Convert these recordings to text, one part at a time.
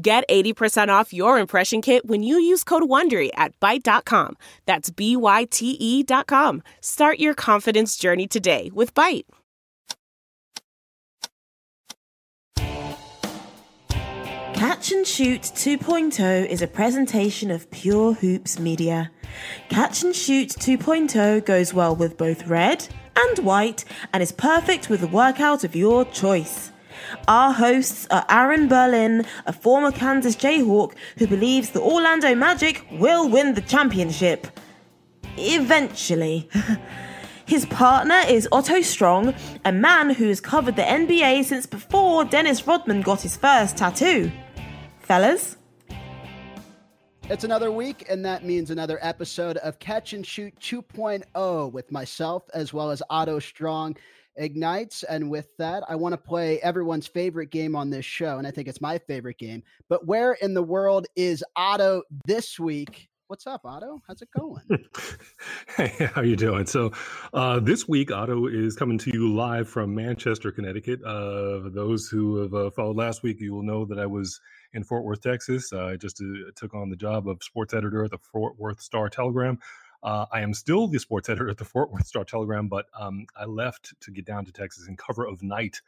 Get 80% off your impression kit when you use code WONDERY at Byte.com. That's B-Y-T-E dot com. Start your confidence journey today with Byte. Catch and Shoot 2.0 is a presentation of Pure Hoops Media. Catch and Shoot 2.0 goes well with both red and white and is perfect with the workout of your choice. Our hosts are Aaron Berlin, a former Kansas Jayhawk who believes the Orlando Magic will win the championship. Eventually. His partner is Otto Strong, a man who has covered the NBA since before Dennis Rodman got his first tattoo. Fellas? It's another week, and that means another episode of Catch and Shoot 2.0 with myself as well as Otto Strong ignites. And with that, I want to play everyone's favorite game on this show. And I think it's my favorite game. But where in the world is Otto this week? What's up, Otto? How's it going? hey, how are you doing? So, uh, this week, Otto is coming to you live from Manchester, Connecticut. Uh, those who have uh, followed last week, you will know that I was in Fort Worth, Texas. I just uh, took on the job of sports editor at the Fort Worth Star Telegram. Uh, I am still the sports editor at the Fort Worth Star Telegram, but um, I left to get down to Texas in cover of night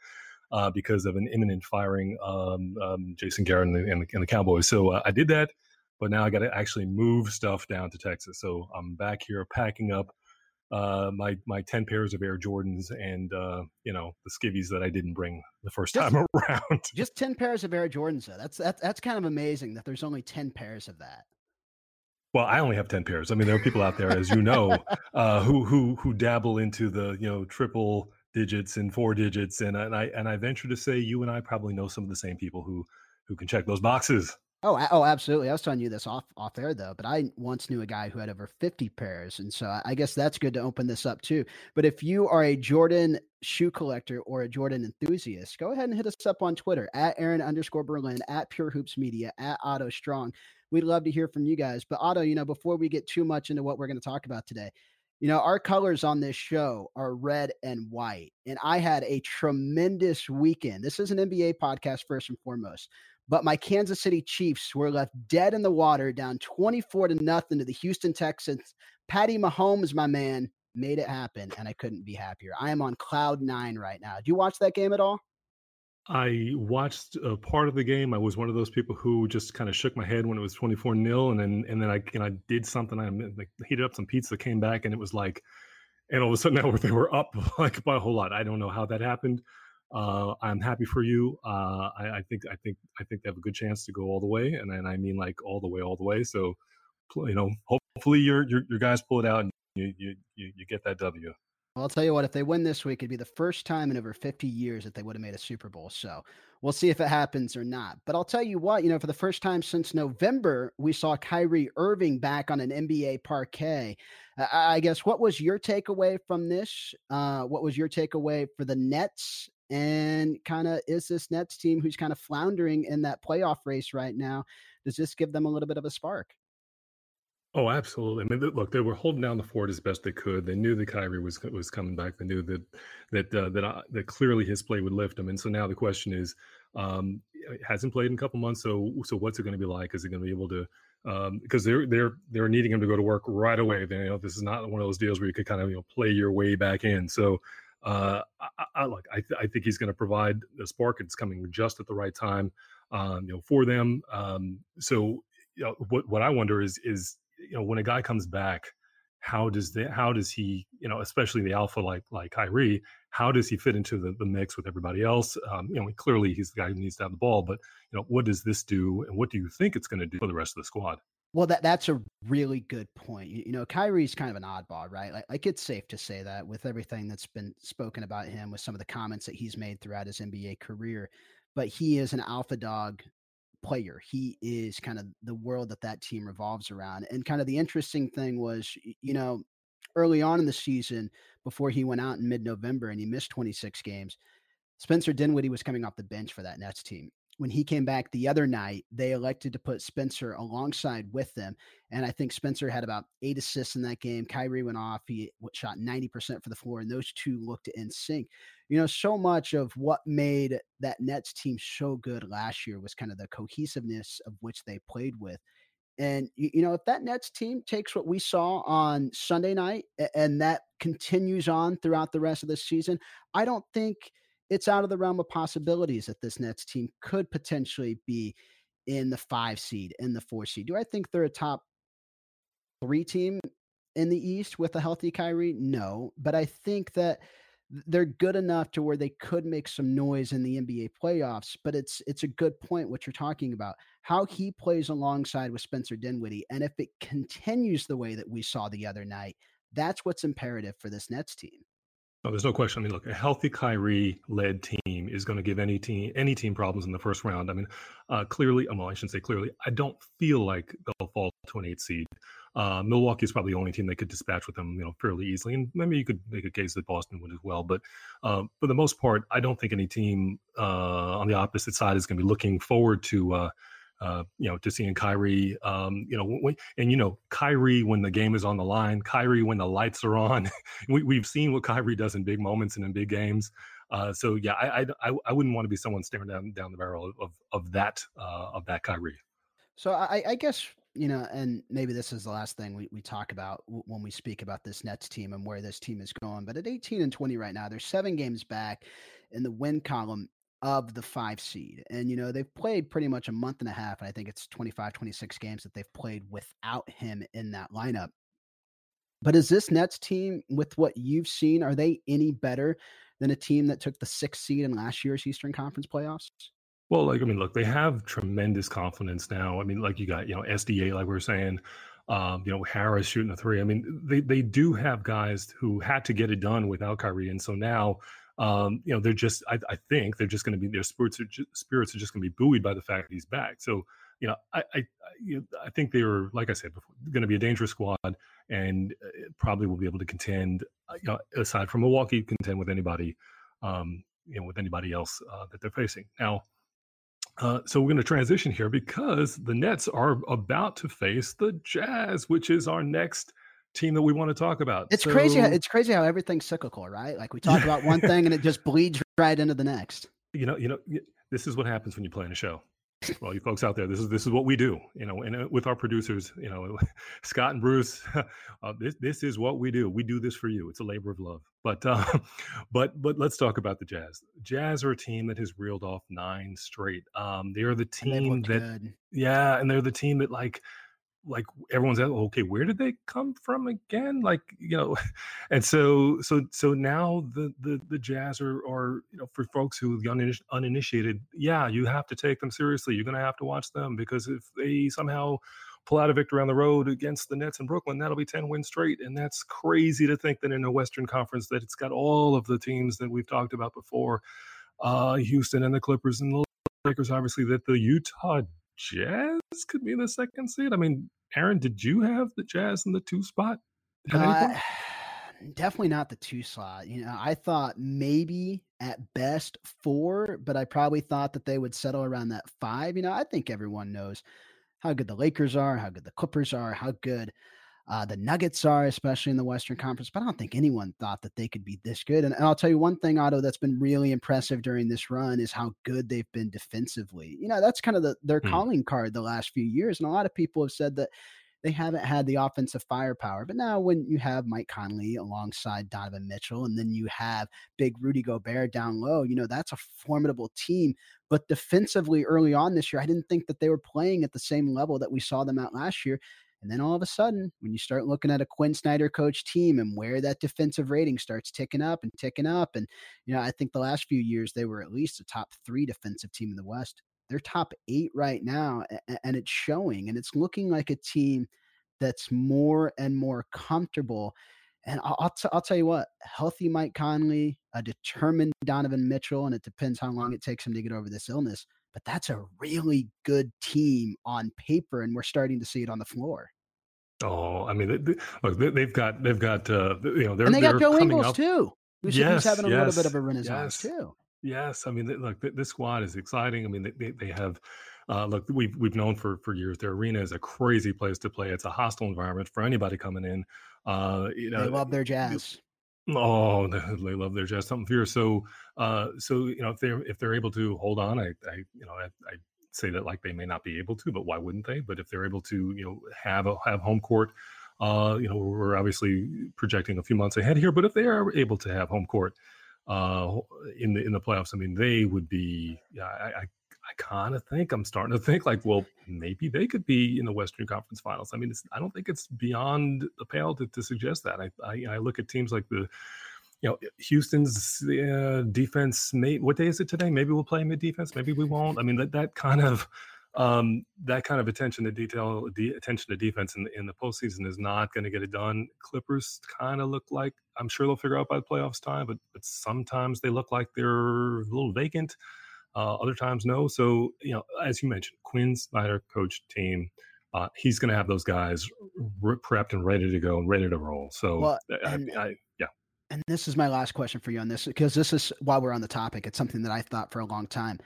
uh, because of an imminent firing, um, um, Jason Garrett and the, and the, and the Cowboys. So uh, I did that, but now I got to actually move stuff down to Texas. So I'm back here packing up uh, my my ten pairs of Air Jordans and uh, you know the skivvies that I didn't bring the first just, time around. just ten pairs of Air Jordans. Though. That's that's that's kind of amazing that there's only ten pairs of that. Well, I only have ten pairs. I mean, there are people out there, as you know, uh, who who who dabble into the you know triple digits and four digits, and, and I and I venture to say you and I probably know some of the same people who who can check those boxes. Oh, oh, absolutely. I was telling you this off off air though, but I once knew a guy who had over 50 pairs, and so I guess that's good to open this up too. But if you are a Jordan shoe collector or a Jordan enthusiast, go ahead and hit us up on Twitter at Aaron underscore Berlin, at Pure Hoops Media, at Otto Strong. We'd love to hear from you guys. But Otto, you know, before we get too much into what we're going to talk about today, you know, our colors on this show are red and white. And I had a tremendous weekend. This is an NBA podcast, first and foremost. But my Kansas City Chiefs were left dead in the water, down 24 to nothing to the Houston Texans. Patty Mahomes, my man, made it happen. And I couldn't be happier. I am on cloud nine right now. Do you watch that game at all? I watched a part of the game. I was one of those people who just kind of shook my head when it was 24 nil, and then and then I and I did something. I heated up some pizza, came back, and it was like, and all of a sudden now they were up like by a whole lot. I don't know how that happened. Uh, I'm happy for you. Uh, I, I, think I think I think they have a good chance to go all the way, and, and I mean like all the way, all the way. So, you know, hopefully your your, your guys pull it out and you you you get that W. I'll tell you what, if they win this week, it'd be the first time in over 50 years that they would have made a Super Bowl. So we'll see if it happens or not. But I'll tell you what, you know, for the first time since November, we saw Kyrie Irving back on an NBA parquet. I guess what was your takeaway from this? Uh, what was your takeaway for the Nets? And kind of is this Nets team who's kind of floundering in that playoff race right now? Does this give them a little bit of a spark? Oh, absolutely. I mean, look, they were holding down the fort as best they could. They knew that Kyrie was was coming back. They knew that that uh, that uh, that clearly his play would lift him. And so now the question is, um, hasn't played in a couple months. So so what's it going to be like? Is he going to be able to? Um, because they're they're they're needing him to go to work right away. They, you know, this is not one of those deals where you could kind of you know play your way back in. So uh, I, I like I, th- I think he's going to provide the spark. It's coming just at the right time, um, you know, for them. Um, so you know, what what I wonder is is you know when a guy comes back how does the how does he you know especially the alpha like like Kyrie how does he fit into the, the mix with everybody else um, you know clearly he's the guy who needs to have the ball but you know what does this do and what do you think it's going to do for the rest of the squad well that that's a really good point you, you know Kyrie's kind of an oddball right like, like it's safe to say that with everything that's been spoken about him with some of the comments that he's made throughout his NBA career but he is an alpha dog player. He is kind of the world that that team revolves around. And kind of the interesting thing was, you know, early on in the season, before he went out in mid November and he missed 26 games, Spencer Dinwiddie was coming off the bench for that Nets team when he came back the other night, they elected to put Spencer alongside with them. And I think Spencer had about eight assists in that game. Kyrie went off. He shot 90% for the floor, and those two looked in sync. You know, so much of what made that Nets team so good last year was kind of the cohesiveness of which they played with. And, you know, if that Nets team takes what we saw on Sunday night and that continues on throughout the rest of the season, I don't think – it's out of the realm of possibilities that this Nets team could potentially be in the five seed, in the four seed. Do I think they're a top three team in the East with a healthy Kyrie? No, but I think that they're good enough to where they could make some noise in the NBA playoffs. But it's it's a good point what you're talking about. How he plays alongside with Spencer Dinwiddie, and if it continues the way that we saw the other night, that's what's imperative for this Nets team. Oh, there's no question. I mean, look, a healthy Kyrie-led team is going to give any team any team problems in the first round. I mean, uh, clearly, well, I shouldn't say clearly. I don't feel like they'll fall to an eight seed. Uh, Milwaukee is probably the only team that could dispatch with them, you know, fairly easily. And maybe you could make a case that Boston would as well. But uh, for the most part, I don't think any team uh, on the opposite side is going to be looking forward to uh, you know, to seeing Kyrie, um, you know, when, and you know, Kyrie when the game is on the line, Kyrie when the lights are on. we, have seen what Kyrie does in big moments and in big games. Uh, so yeah, I, I I wouldn't want to be someone staring down down the barrel of of that uh, of that Kyrie. So I, I guess you know, and maybe this is the last thing we, we talk about when we speak about this Nets team and where this team is going. But at 18 and 20 right now, they're seven games back in the win column of the five seed. And, you know, they've played pretty much a month and a half. And I think it's 25, 26 games that they've played without him in that lineup. But is this Nets team, with what you've seen, are they any better than a team that took the sixth seed in last year's Eastern Conference playoffs? Well, like, I mean, look, they have tremendous confidence now. I mean, like you got, you know, SDA, like we were saying, um, you know, Harris shooting a three. I mean, they, they do have guys who had to get it done without Kyrie. And so now, um, you know, they're just, I, I think they're just going to be, their spirits are, just, spirits are just going to be buoyed by the fact that he's back. So, you know, I, I, I think they were, like I said before, going to be a dangerous squad and uh, probably will be able to contend, uh, you know, aside from Milwaukee, contend with anybody, um, you know, with anybody else uh, that they're facing. Now, uh, so we're going to transition here because the Nets are about to face the Jazz, which is our next team that we want to talk about. It's so, crazy. How, it's crazy how everything's cyclical, right? Like we talk about one thing and it just bleeds right into the next. You know, you know, this is what happens when you play in a show. Well, you folks out there, this is this is what we do. You know, and uh, with our producers, you know, Scott and Bruce, uh, this this is what we do. We do this for you. It's a labor of love. But uh, but but let's talk about the Jazz. Jazz are a team that has reeled off nine straight. Um, they are the team that good. yeah, and they're the team that like like everyone's like, okay where did they come from again? Like you know and so so so now the the, the jazz are are you know for folks who are uninitiated yeah you have to take them seriously. You're to have to watch them because if they somehow pull out a victory on the road against the nets in brooklyn that'll be 10 wins straight and that's crazy to think that in a western conference that it's got all of the teams that we've talked about before uh houston and the clippers and the lakers obviously that the utah Jazz could be the second seed. I mean, Aaron, did you have the Jazz in the two spot? Uh, definitely not the two slot. You know, I thought maybe at best four, but I probably thought that they would settle around that five. You know, I think everyone knows how good the Lakers are, how good the Clippers are, how good uh, the Nuggets are, especially in the Western Conference. But I don't think anyone thought that they could be this good. And, and I'll tell you one thing, Otto, that's been really impressive during this run is how good they've been defensively. You know, that's kind of the, their mm. calling card the last few years. And a lot of people have said that they haven't had the offensive firepower. But now, when you have Mike Conley alongside Donovan Mitchell, and then you have big Rudy Gobert down low, you know, that's a formidable team. But defensively, early on this year, I didn't think that they were playing at the same level that we saw them at last year. And then all of a sudden, when you start looking at a Quin Snyder coach team and where that defensive rating starts ticking up and ticking up, and you know, I think the last few years they were at least a top three defensive team in the West. They're top eight right now, and it's showing, and it's looking like a team that's more and more comfortable. And I'll, t- I'll tell you what, healthy Mike Conley, a determined Donovan Mitchell, and it depends how long it takes him to get over this illness but that's a really good team on paper, and we're starting to see it on the floor. Oh, I mean, they, look, they, have got they've got uh, you know they're and they got Joe Ingles up. too. Who's, yes, having a yes, little bit of a renaissance yes, too. Yes, I mean, look, this squad is exciting. I mean, they, they have uh, look, we've we've known for for years their arena is a crazy place to play. It's a hostile environment for anybody coming in. Uh, you know, they love their jazz. Oh, they love their jazz. Something fierce. So, uh, so you know, if they're if they're able to hold on, I, I you know, I, I say that like they may not be able to, but why wouldn't they? But if they're able to, you know, have a have home court, uh, you know, we're obviously projecting a few months ahead here, but if they are able to have home court uh, in the in the playoffs, I mean, they would be. Yeah, I, I I kind of think I'm starting to think like, well, maybe they could be in the Western Conference Finals. I mean, I don't think it's beyond the pale to, to suggest that. I, I, I look at teams like the, you know, Houston's uh, defense. May, what day is it today? Maybe we'll play mid defense. Maybe we won't. I mean, that that kind of um, that kind of attention to detail, de- attention to defense in the, in the postseason is not going to get it done. Clippers kind of look like I'm sure they'll figure out by the playoffs time, but but sometimes they look like they're a little vacant. Uh, other times, no. So, you know, as you mentioned, Quin Snyder coach team, uh, he's going to have those guys prepped and ready to go and ready to roll. So, well, and, I, I, yeah. And this is my last question for you on this because this is while we're on the topic. It's something that I thought for a long time.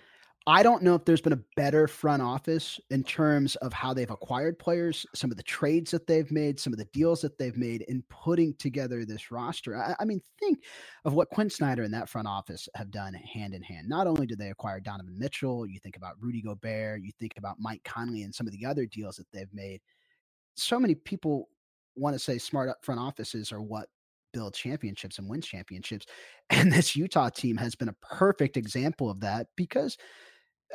I don't know if there's been a better front office in terms of how they've acquired players, some of the trades that they've made, some of the deals that they've made in putting together this roster. I, I, mean, think of what Quin Snyder and that front office have done hand in hand. Not only did they acquire Donovan Mitchell, you think about Rudy Gobert, you think about Mike Conley and some of the other deals that they've made. So many people want to say smart front offices are what build championships and win championships. And this Utah team has been a perfect example of that because –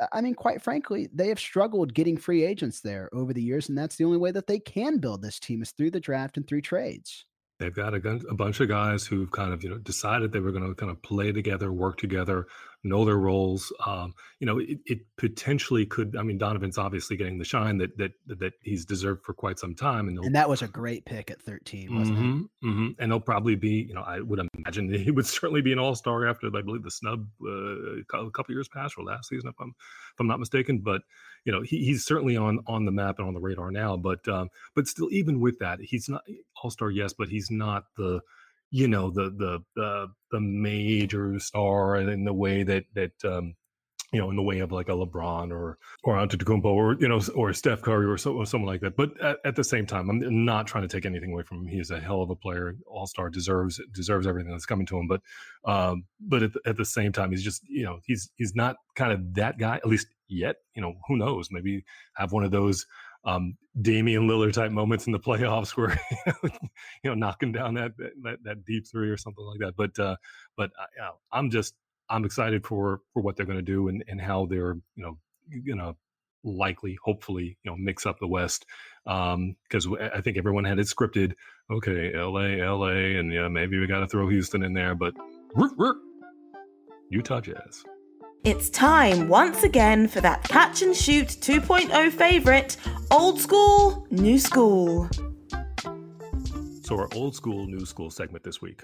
Uh, I mean, quite frankly, they have struggled getting free agents there over the years, and that's the only way that they can build this team is through the draft and through trades. They've got a, a bunch of guys who've kind of you know decided they were going to kind of play together, work together, know their roles. Um, you know, it, it, potentially could. I mean, Donovan's obviously getting the shine that that that he's deserved for quite some time, and, and that was a great pick at thirteen, wasn't mm-hmm, it? Mm-hmm. And they'll probably be. You know, I would imagine he would certainly be an all star after I believe the snub uh, a couple years past or last season, if I'm if I'm not mistaken. But you know, he, he's certainly on on the map and on the radar now. But um, but still, even with that, he's not all star, yes, but he's not the you know the the the, the major star in the way that that um, you know, in the way of like a LeBron or or Antetokounmpo or you know or Steph Curry or, so, or someone like that. But at, at, the same time, I'm not trying to take anything away from him. He is a hell of a player, All Star, deserves deserves everything that's coming to him. But um, but at, at the same time, he's just you know he's he's not kind of that guy at least yet. You know, who knows? Maybe have one of those um, Damian Lillard type moments in the playoffs where you know knocking down that, that that deep three or something like that. But uh, but uh, I'm just I'm excited for for what they're going to do and and how they're you know gonna likely hopefully you know mix up the West because um, I think everyone had it scripted. Okay, L.A. L.A. and yeah maybe we got to throw Houston in there, but Utah Jazz. It's time once again for that catch and shoot 2.0 favorite, old school, new school. So our old school, new school segment this week.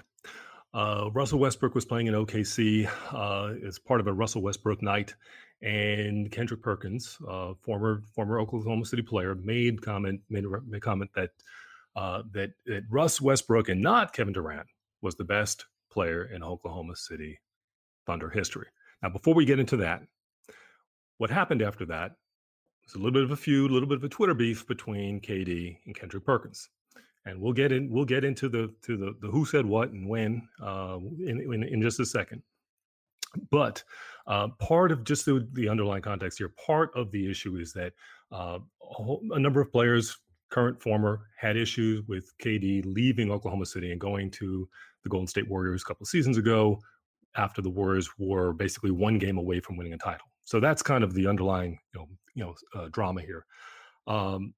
Uh, Russell Westbrook was playing in OKC uh, as part of a Russell Westbrook night, and Kendrick Perkins, uh, former former Oklahoma City player, made comment made a comment that uh, that that Russ Westbrook and not Kevin Durant was the best player in Oklahoma City Thunder history. Now, before we get into that, what happened after that was a little bit of a feud, a little bit of a Twitter beef between KD and Kendrick Perkins. And we'll get in we'll get into the to the, the who said what and when uh, in, in, in just a second. But uh, part of just the, the underlying context here part of the issue is that uh, a, whole, a, number of players current former had issues with kd leaving oklahoma city and going to the golden state warriors a couple of seasons ago after the warriors were basically one game away from winning a title so that's kind of the underlying you know you know uh, drama here um,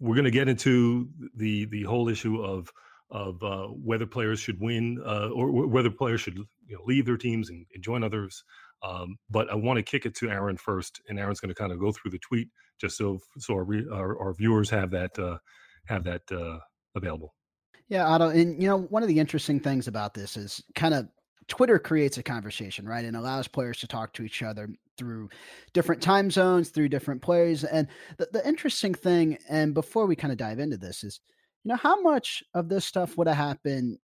we're going to get into the the whole issue of of uh, whether players should win uh, or whether players should you know, leave their teams and, and join others. Um, but I want to kick it to Aaron first, and Aaron's going to kind of go through the tweet just so so our our, our viewers have that uh, have that uh, available. Yeah, Otto, and you know one of the interesting things about this is kind of Twitter creates a conversation, right? And allows players to talk to each other through different time zones, through different plays. And the, the interesting thing, and before we kind of dive into this, is you know, how much of this stuff would have happened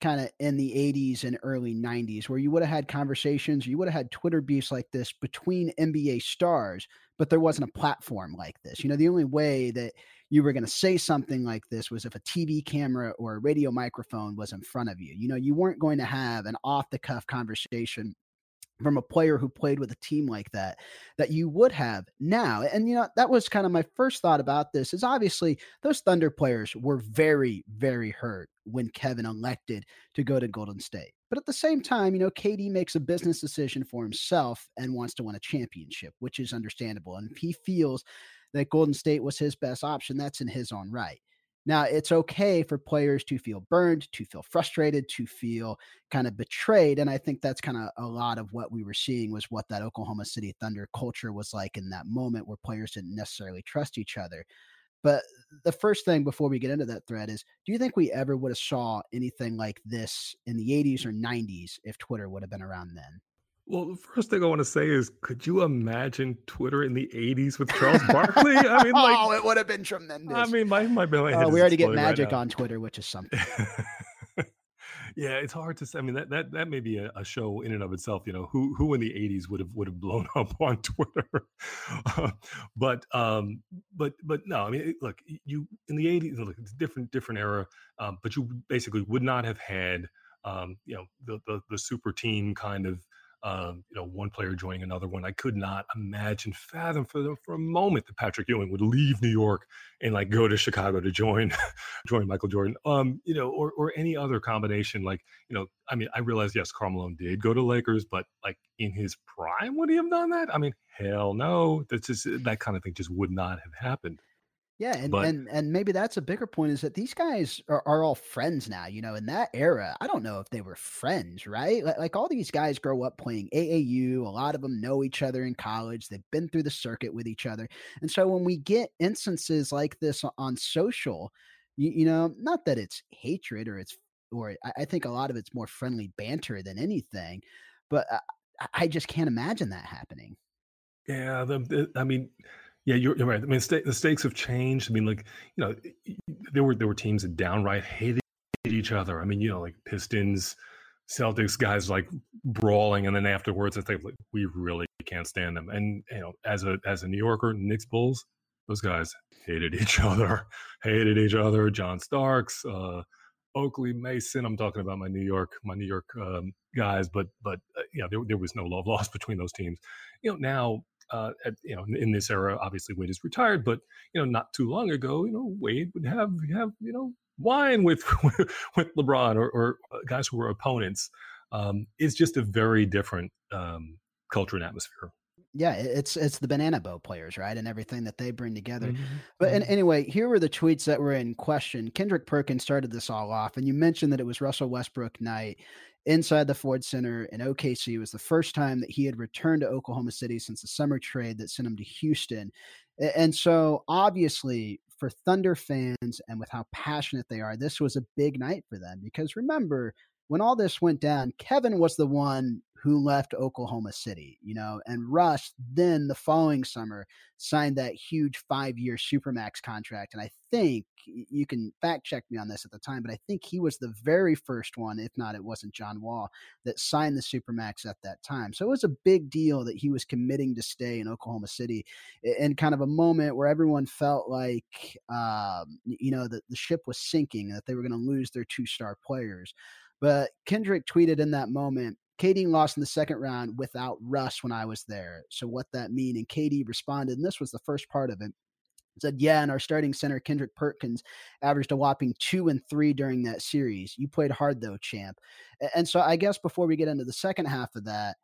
kind of in the 80s and early 90s where you would have had conversations, you would have had Twitter beefs like this between NBA stars, but there wasn't a platform like this. You know, the only way that you were going to say something like this was if a TV camera or a radio microphone was in front of you. You know, you weren't going to have an off the cuff conversation from a player who played with a team like that that you would have now. And you know that was kind of my first thought about this is obviously those thunder players were very very hurt when kevin elected to go to golden state. But at the same time you know kd makes a business decision for himself and wants to win a championship which is understandable. And if he feels that Golden State was his best option, that's in his own right. Now, it's okay for players to feel burned, to feel frustrated, to feel kind of betrayed. And I think that's kind of a lot of what we were seeing was what that Oklahoma City Thunder culture was like in that moment where players didn't necessarily trust each other. But the first thing before we get into that thread is do you think we ever would have saw anything like this in the 80s or 90s if Twitter would have been around then? Well, the first thing I want to say is, could you imagine Twitter in the '80s with Charles Barkley? I mean, like, oh, it would have been tremendous. I mean, my my, my oh, we already get magic right on Twitter, which is something. yeah, it's hard to say. I mean, that that that may be a, a, show in and of itself. You know, who who in the '80s would have would have blown up on Twitter? uh, but um, but but no, I mean, look, you in the '80s, look, it's a different different era. Um, but you basically would not have had um, you know the, the the super team kind of um, you know, one player joining another one. I could not imagine, fathom for the, for a moment that Patrick Ewing would leave New York and like go to Chicago to join join Michael Jordan. Um, you know, or or any other combination. Like, you know, I mean, I realize yes, Karl Malone did go to Lakers, but like in his prime, would he have done that? I mean, hell no. That's just that kind of thing just would not have happened. Yeah, and, but, and and maybe that's a bigger point is that these guys are, are all friends now. You know, in that era, I don't know if they were friends, right? Like, like all these guys grow up playing AAU. A lot of them know each other in college. They've been through the circuit with each other, and so when we get instances like this on social, you, you know, not that it's hatred or it's or I, I think a lot of it's more friendly banter than anything, but uh, I, I just can't imagine that happening. Yeah, the, the I mean yeah, you're, you're right. I mean, st- the stakes have changed. I mean, like you know, there were there were teams that downright hated each other. I mean, you know, like Pistons, Celtics guys like brawling, and then afterwards, I think like we really can't stand them. And you know, as a as a New Yorker, Knicks Bulls, those guys hated each other, hated each other. John Starks, uh, Oakley, Mason. I'm talking about my New York, my New York um, guys, but but uh, yeah, there, there was no love lost between those teams. You know, now uh, at, you know, in this era, obviously Wade is retired, but you know, not too long ago, you know, Wade would have have you know wine with with LeBron or, or uh, guys who were opponents. Um, it's just a very different um, culture and atmosphere. Yeah, it's it's the banana boat players, right, and everything that they bring together. Mm-hmm. But and, mm-hmm. anyway, here were the tweets that were in question. Kendrick Perkins started this all off, and you mentioned that it was Russell Westbrook night inside the Ford Center in OKC. Was the first time that he had returned to Oklahoma City since the summer trade that sent him to Houston. And so, obviously, for Thunder fans and with how passionate they are, this was a big night for them because remember, when all this went down, Kevin was the one who left Oklahoma City, you know, and Russ then the following summer signed that huge five year Supermax contract. And I think you can fact check me on this at the time, but I think he was the very first one, if not, it wasn't John Wall, that signed the Supermax at that time. So it was a big deal that he was committing to stay in Oklahoma City in kind of a moment where everyone felt like, um, you know, that the ship was sinking, that they were going to lose their two star players. But Kendrick tweeted in that moment, KD lost in the second round without Russ when I was there. So what that mean? And KD responded, and this was the first part of it. Said, yeah, and our starting center, Kendrick Perkins, averaged a whopping two and three during that series. You played hard though, champ. And so I guess before we get into the second half of that,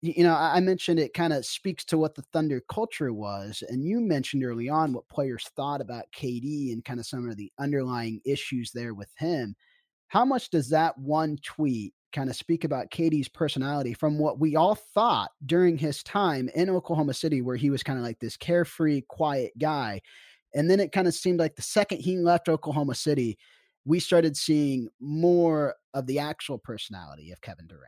you know, I mentioned it kind of speaks to what the Thunder culture was. And you mentioned early on what players thought about KD and kind of some of the underlying issues there with him. How much does that one tweet kind of speak about KD's personality from what we all thought during his time in Oklahoma City, where he was kind of like this carefree, quiet guy? And then it kind of seemed like the second he left Oklahoma City, we started seeing more of the actual personality of Kevin Durant.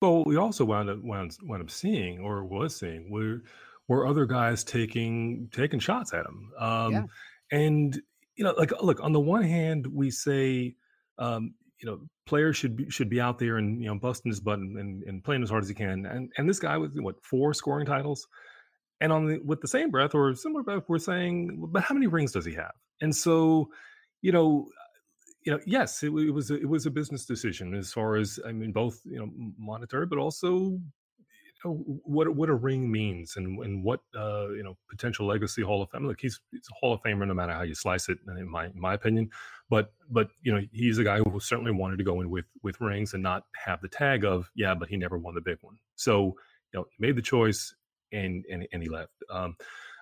Well, we also wound up wound, wound up seeing, or was seeing, were were other guys taking taking shots at him. Um, yeah. And you know, like look, on the one hand, we say, um, you know, players should be should be out there and you know busting his butt and, and, and playing as hard as he can. And and this guy with what four scoring titles. And on the with the same breath or similar breath, we're saying, but how many rings does he have? And so, you know, you know, yes, it, it was a, it was a business decision as far as I mean, both you know monetary, but also what what a ring means and and what uh, you know potential legacy Hall of Fame. Look, he's, a Hall of Famer no matter how you slice it, in my in my opinion. But but you know he's a guy who certainly wanted to go in with with rings and not have the tag of yeah, but he never won the big one. So you know he made the choice and and, and he left. Um,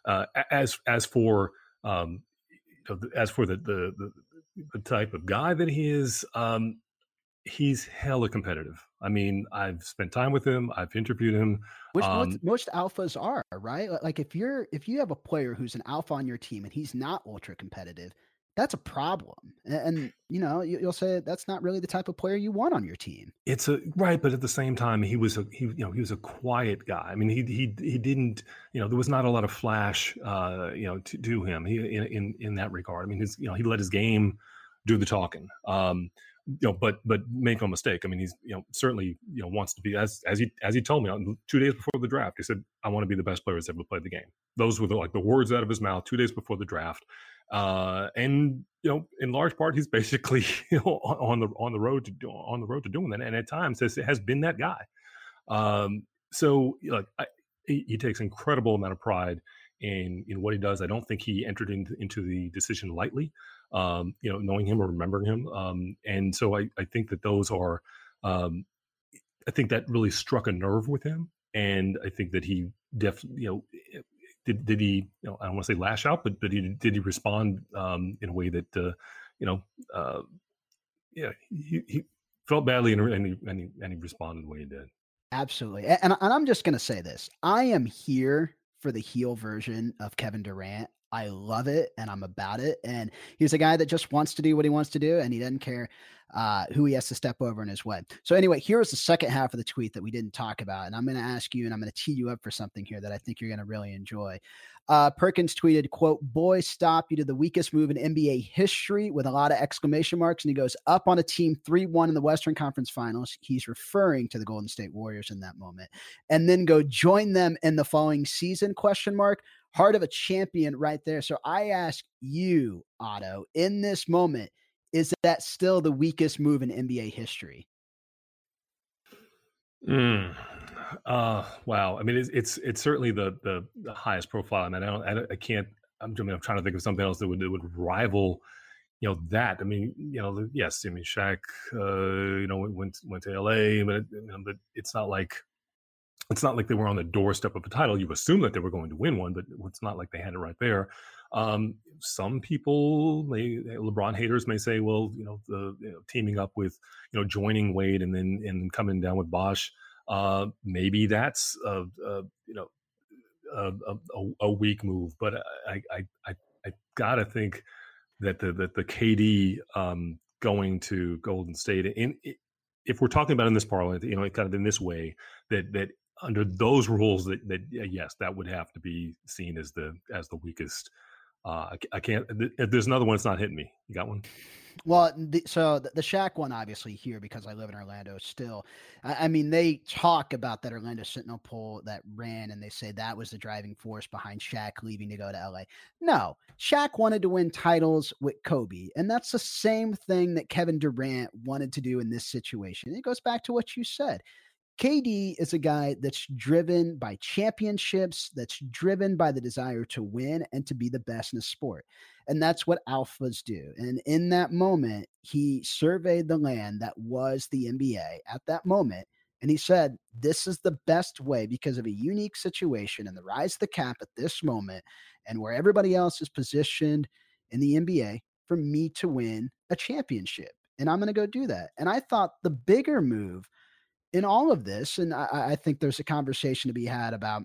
uh, as as for um, as for the, the the the type of guy that he is, um, he's hella competitive. I mean, I've spent time with him. I've interviewed him. Which um, most, most, alphas are, right? Like if you're if you have a player who's an alpha on your team and he's not ultra competitive, that's a problem. And, and you know, you, will say that's not really the type of player you want on your team. It's a right, but at the same time, he was a he you know he was a quiet guy. I mean, he he he didn't you know there was not a lot of flash uh you know to, to him he in, in in that regard. I mean, his you know he let his game do the talking. Um, you know, but but make no mistake. I mean, he's you know certainly you know wants to be as as he as he told me two days before the draft. He said, "I want to be the best player that's ever played the game." Those were the, like the words out of his mouth two days before the draft. Uh, and you know, in large part, he's basically you know on the on the road to on the road to doing that. And at times, has has been that guy. Um, so like I, he, he takes incredible amount of pride in in what he does. I don't think he entered into, into the decision lightly um, you know, knowing him or remembering him. Um, and so I, I think that those are, um, I think that really struck a nerve with him. And I think that he definitely, you know, eh, did, did he, you know, I don't want to say lash out, but, but he, did he respond um, in a way that, uh, you know, uh, yeah, he, he felt badly and, he, and, he, and he responded the way he did. Absolutely. And, and I'm just going to say this I am here for the heel version of Kevin Durant. I love it and I'm about it. And he's a guy that just wants to do what he wants to do and he doesn't care uh, who he has to step over in his way. So, anyway, here's the second half of the tweet that we didn't talk about. And I'm going to ask you and I'm going to tee you up for something here that I think you're going to really enjoy. Uh, Perkins tweeted, quote, boy, stop. You did the weakest move in NBA history with a lot of exclamation marks. And he goes up on a team 3 1 in the Western Conference Finals. He's referring to the Golden State Warriors in that moment. And then go join them in the following season, question mark heart of a champion right there. So I ask you, Otto, in this moment, is that still the weakest move in NBA history? Mm. Uh, wow. I mean, it's, it's, it's certainly the, the, the highest profile. I mean, I don't, I, I can't. I'm, I mean, I'm trying to think of something else that would that would rival, you know, that. I mean, you know, yes. I mean, Shaq, uh, you know, went went to LA, but know, but it's not like it's not like they were on the doorstep of a title. You assume that they were going to win one, but it's not like they had it right there. Um, some people may LeBron haters may say, well, you know, the you know, teaming up with you know joining Wade and then and coming down with Bosh, uh, maybe that's a, a you know a, a, a, weak move. But I I I, I gotta think that the that the KD um, going to Golden State in if we're talking about in this parliament, you know, kind of in this way, that that under those rules that, that yes that would have to be seen as the as the weakest uh, I, I, can't. If there's another one, it's not hitting me. You got one? Well, the, so the, the Shaq one, obviously here because I live in Orlando. Still, I, I, mean, they talk about that Orlando Sentinel poll that ran, and they say that was the driving force behind Shaq leaving to go to LA. No, Shaq wanted to win titles with Kobe, and that's the same thing that Kevin Durant wanted to do in this situation. It goes back to what you said. KD is a guy that's driven by championships, that's driven by the desire to win and to be the best in the sport. And that's what alphas do. And in that moment, he surveyed the land that was the NBA at that moment. And he said, This is the best way because of a unique situation and the rise of the cap at this moment and where everybody else is positioned in the NBA for me to win a championship. And I'm going to go do that. And I thought the bigger move in all of this, and I, I think there's a conversation to be had about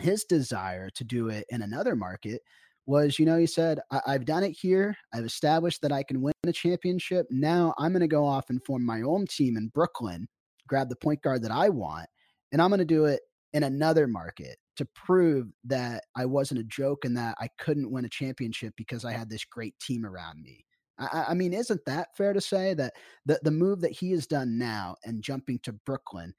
his desire to do it in another market was, you know, he said, I- have done it here. I've established that I can win a championship. Now I'm going to go off and form my own team in Brooklyn, grab the point guard that I want, and I'm going to do it in another market to prove that I wasn't a joke and that I couldn't win a championship because I had this great team around me. I, I mean, isn't that fair to say that the, the move that he has done now and jumping to Brooklyn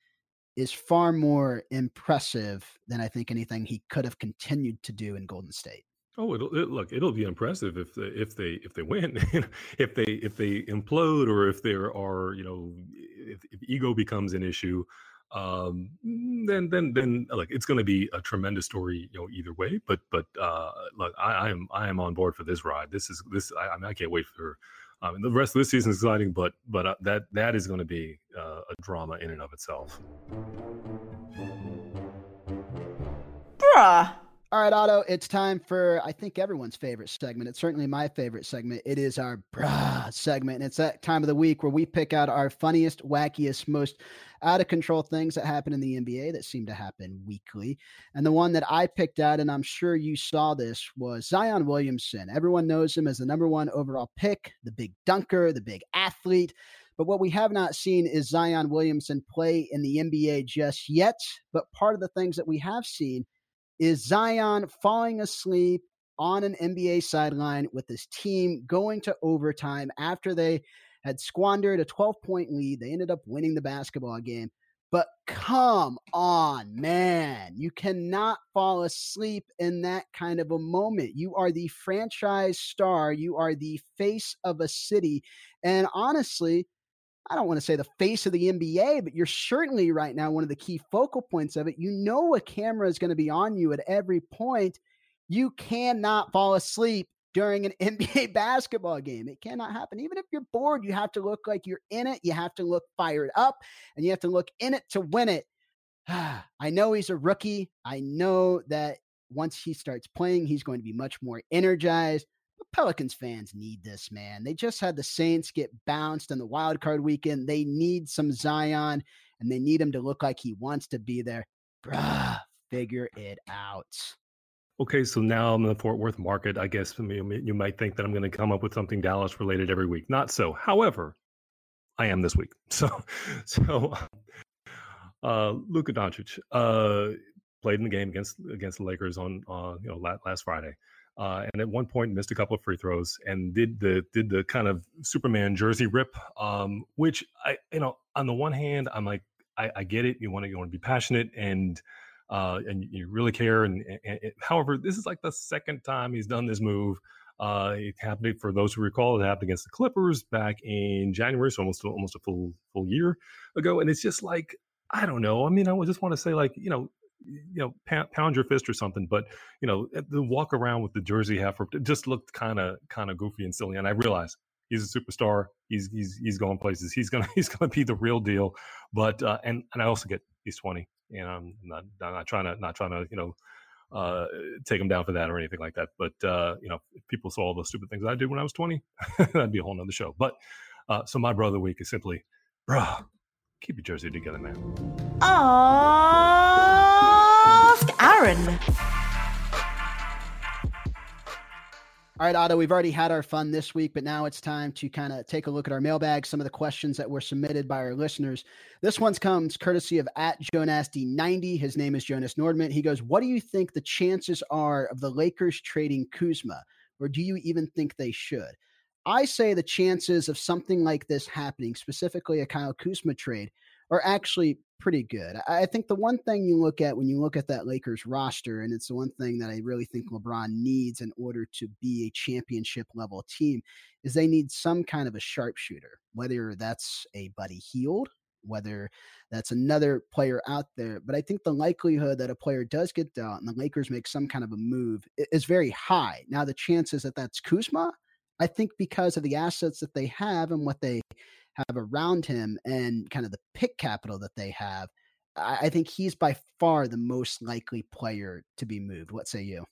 is far more impressive than I think anything he could have continued to do in Golden State? Oh, it'll it, look. It'll be impressive if they, if they if they win, if they if they implode, or if there are you know if, if ego becomes an issue, um, then then then like it's going to be a tremendous story, you know, either way. But but uh, look, I, I am I am on board for this ride. This is this. I, I mean, I can't wait for. I mean, the rest of this season is exciting, but but uh, that that is going to be uh, a drama in and of itself. Bruh. All right, Otto, it's time for, I think, everyone's favorite segment. It's certainly my favorite segment. It is our brah segment. And it's that time of the week where we pick out our funniest, wackiest, most out of control things that happen in the NBA that seem to happen weekly. And the one that I picked out, and I'm sure you saw this, was Zion Williamson. Everyone knows him as the number one overall pick, the big dunker, the big athlete. But what we have not seen is Zion Williamson play in the NBA just yet. But part of the things that we have seen is Zion falling asleep on an NBA sideline with his team going to overtime after they had squandered a 12 point lead. They ended up winning the basketball game. But come on, man. You cannot fall asleep in that kind of a moment. You are the franchise star, you are the face of a city. And honestly, I don't want to say the face of the NBA, but you're certainly right now one of the key focal points of it. You know a camera is going to be on you at every point. You cannot fall asleep during an NBA basketball game. It cannot happen. Even if you're bored, you have to look like you're in it. You have to look fired up and you have to look in it to win it. I know he's a rookie. I know that once he starts playing, he's going to be much more energized. Pelicans fans need this, man. They just had the Saints get bounced in the wild card weekend. They need some Zion and they need him to look like he wants to be there. Bruh, figure it out. Okay, so now I'm in the Fort Worth market. I guess you might think that I'm going to come up with something Dallas related every week. Not so. However, I am this week. So, so uh, Luka Doncic uh, played in the game against against the Lakers on uh, you know last, last Friday uh, and at one point missed a couple of free throws and did the did the kind of Superman jersey rip, um, which I you know on the one hand I'm like I, I get it you want to you want to be passionate and uh, and you really care and, and, and, however this is like the second time he's done this move. Uh, it happened for those who recall it happened against the Clippers back in January, so almost almost a full full year ago, and it's just like I don't know. I mean, I just want to say like you know you know pound, pound, your fist or something but you know the walk around with the jersey half just looked kind of kind of goofy and silly and i realized he's a superstar he's he's he's going places he's gonna he's gonna be the real deal but uh and and i also get he's 20 and i'm not I'm not trying to not trying to you know uh take him down for that or anything like that but uh you know if people saw all the stupid things i did when i was 20 that'd be a whole nother show but uh so my brother week is simply bruh keep your jersey together man Aww. Aaron. All right, Otto, we've already had our fun this week, but now it's time to kind of take a look at our mailbag, some of the questions that were submitted by our listeners. This one comes courtesy of at Jonasty90. His name is Jonas Nordman. He goes, What do you think the chances are of the Lakers trading Kuzma, or do you even think they should? I say the chances of something like this happening, specifically a Kyle Kuzma trade, are actually pretty good. I think the one thing you look at when you look at that Lakers roster, and it's the one thing that I really think mm-hmm. LeBron needs in order to be a championship level team, is they need some kind of a sharpshooter, whether that's a Buddy Hield, whether that's another player out there. But I think the likelihood that a player does get dealt and the Lakers make some kind of a move is very high. Now, the chances that that's Kuzma, I think because of the assets that they have and what they have around him and kind of the pick capital that they have, I, I think he's by far the most likely player to be moved. What say you?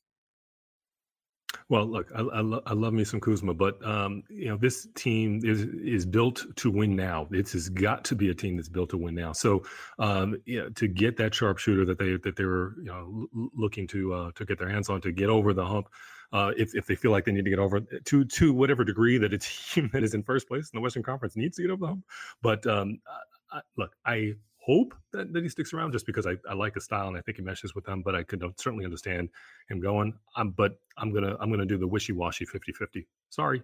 Well, look, I, I, lo- I, love me some Kuzma, but um, you know this team is is built to win now. It's got to be a team that's built to win now. So, um, to get that sharpshooter that they that they were you know l- looking to uh, to get their hands on to get over the hump uh, if if they feel like they need to get over to to whatever degree that a team that is in first place in the Western Conference needs to get over the hump. But um, I, look, I hope that, that he sticks around just because I, I like his style and I think he meshes with them. But I could certainly understand him going. Um, but I'm gonna I'm gonna do the wishy washy 50 50. Sorry.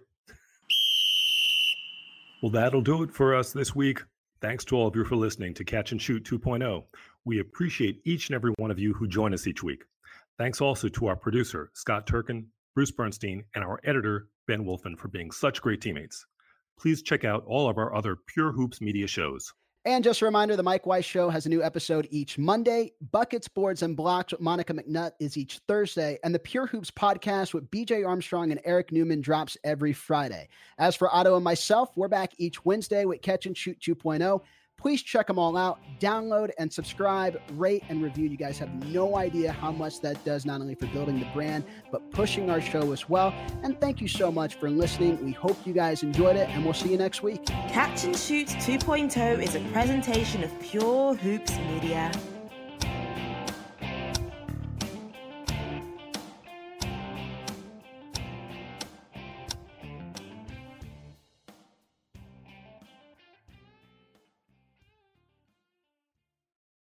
Well, that'll do it for us this week. Thanks to all of you for listening to Catch and Shoot 2.0. We appreciate each and every one of you who join us each week. Thanks also to our producer, Scott Turkin, Bruce Bernstein, and our editor, Ben Wolfen, for being such great teammates. Please check out all of our other Pure Hoops media shows. And just a reminder, the Mike Weiss Show has a new episode each Monday. Buckets, Boards, and Blocks with Monica McNutt is each Thursday. And the Pure Hoops podcast with BJ Armstrong and Eric Newman drops every Friday. As for Otto and myself, we're back each Wednesday with Catch and Shoot 2.0. Please check them all out. Download and subscribe, rate and review. You guys have no idea how much that does, not only for building the brand, but pushing our show as well. And thank you so much for listening. We hope you guys enjoyed it, and we'll see you next week. Catch and Shoot 2.0 is a presentation of Pure Hoops Media.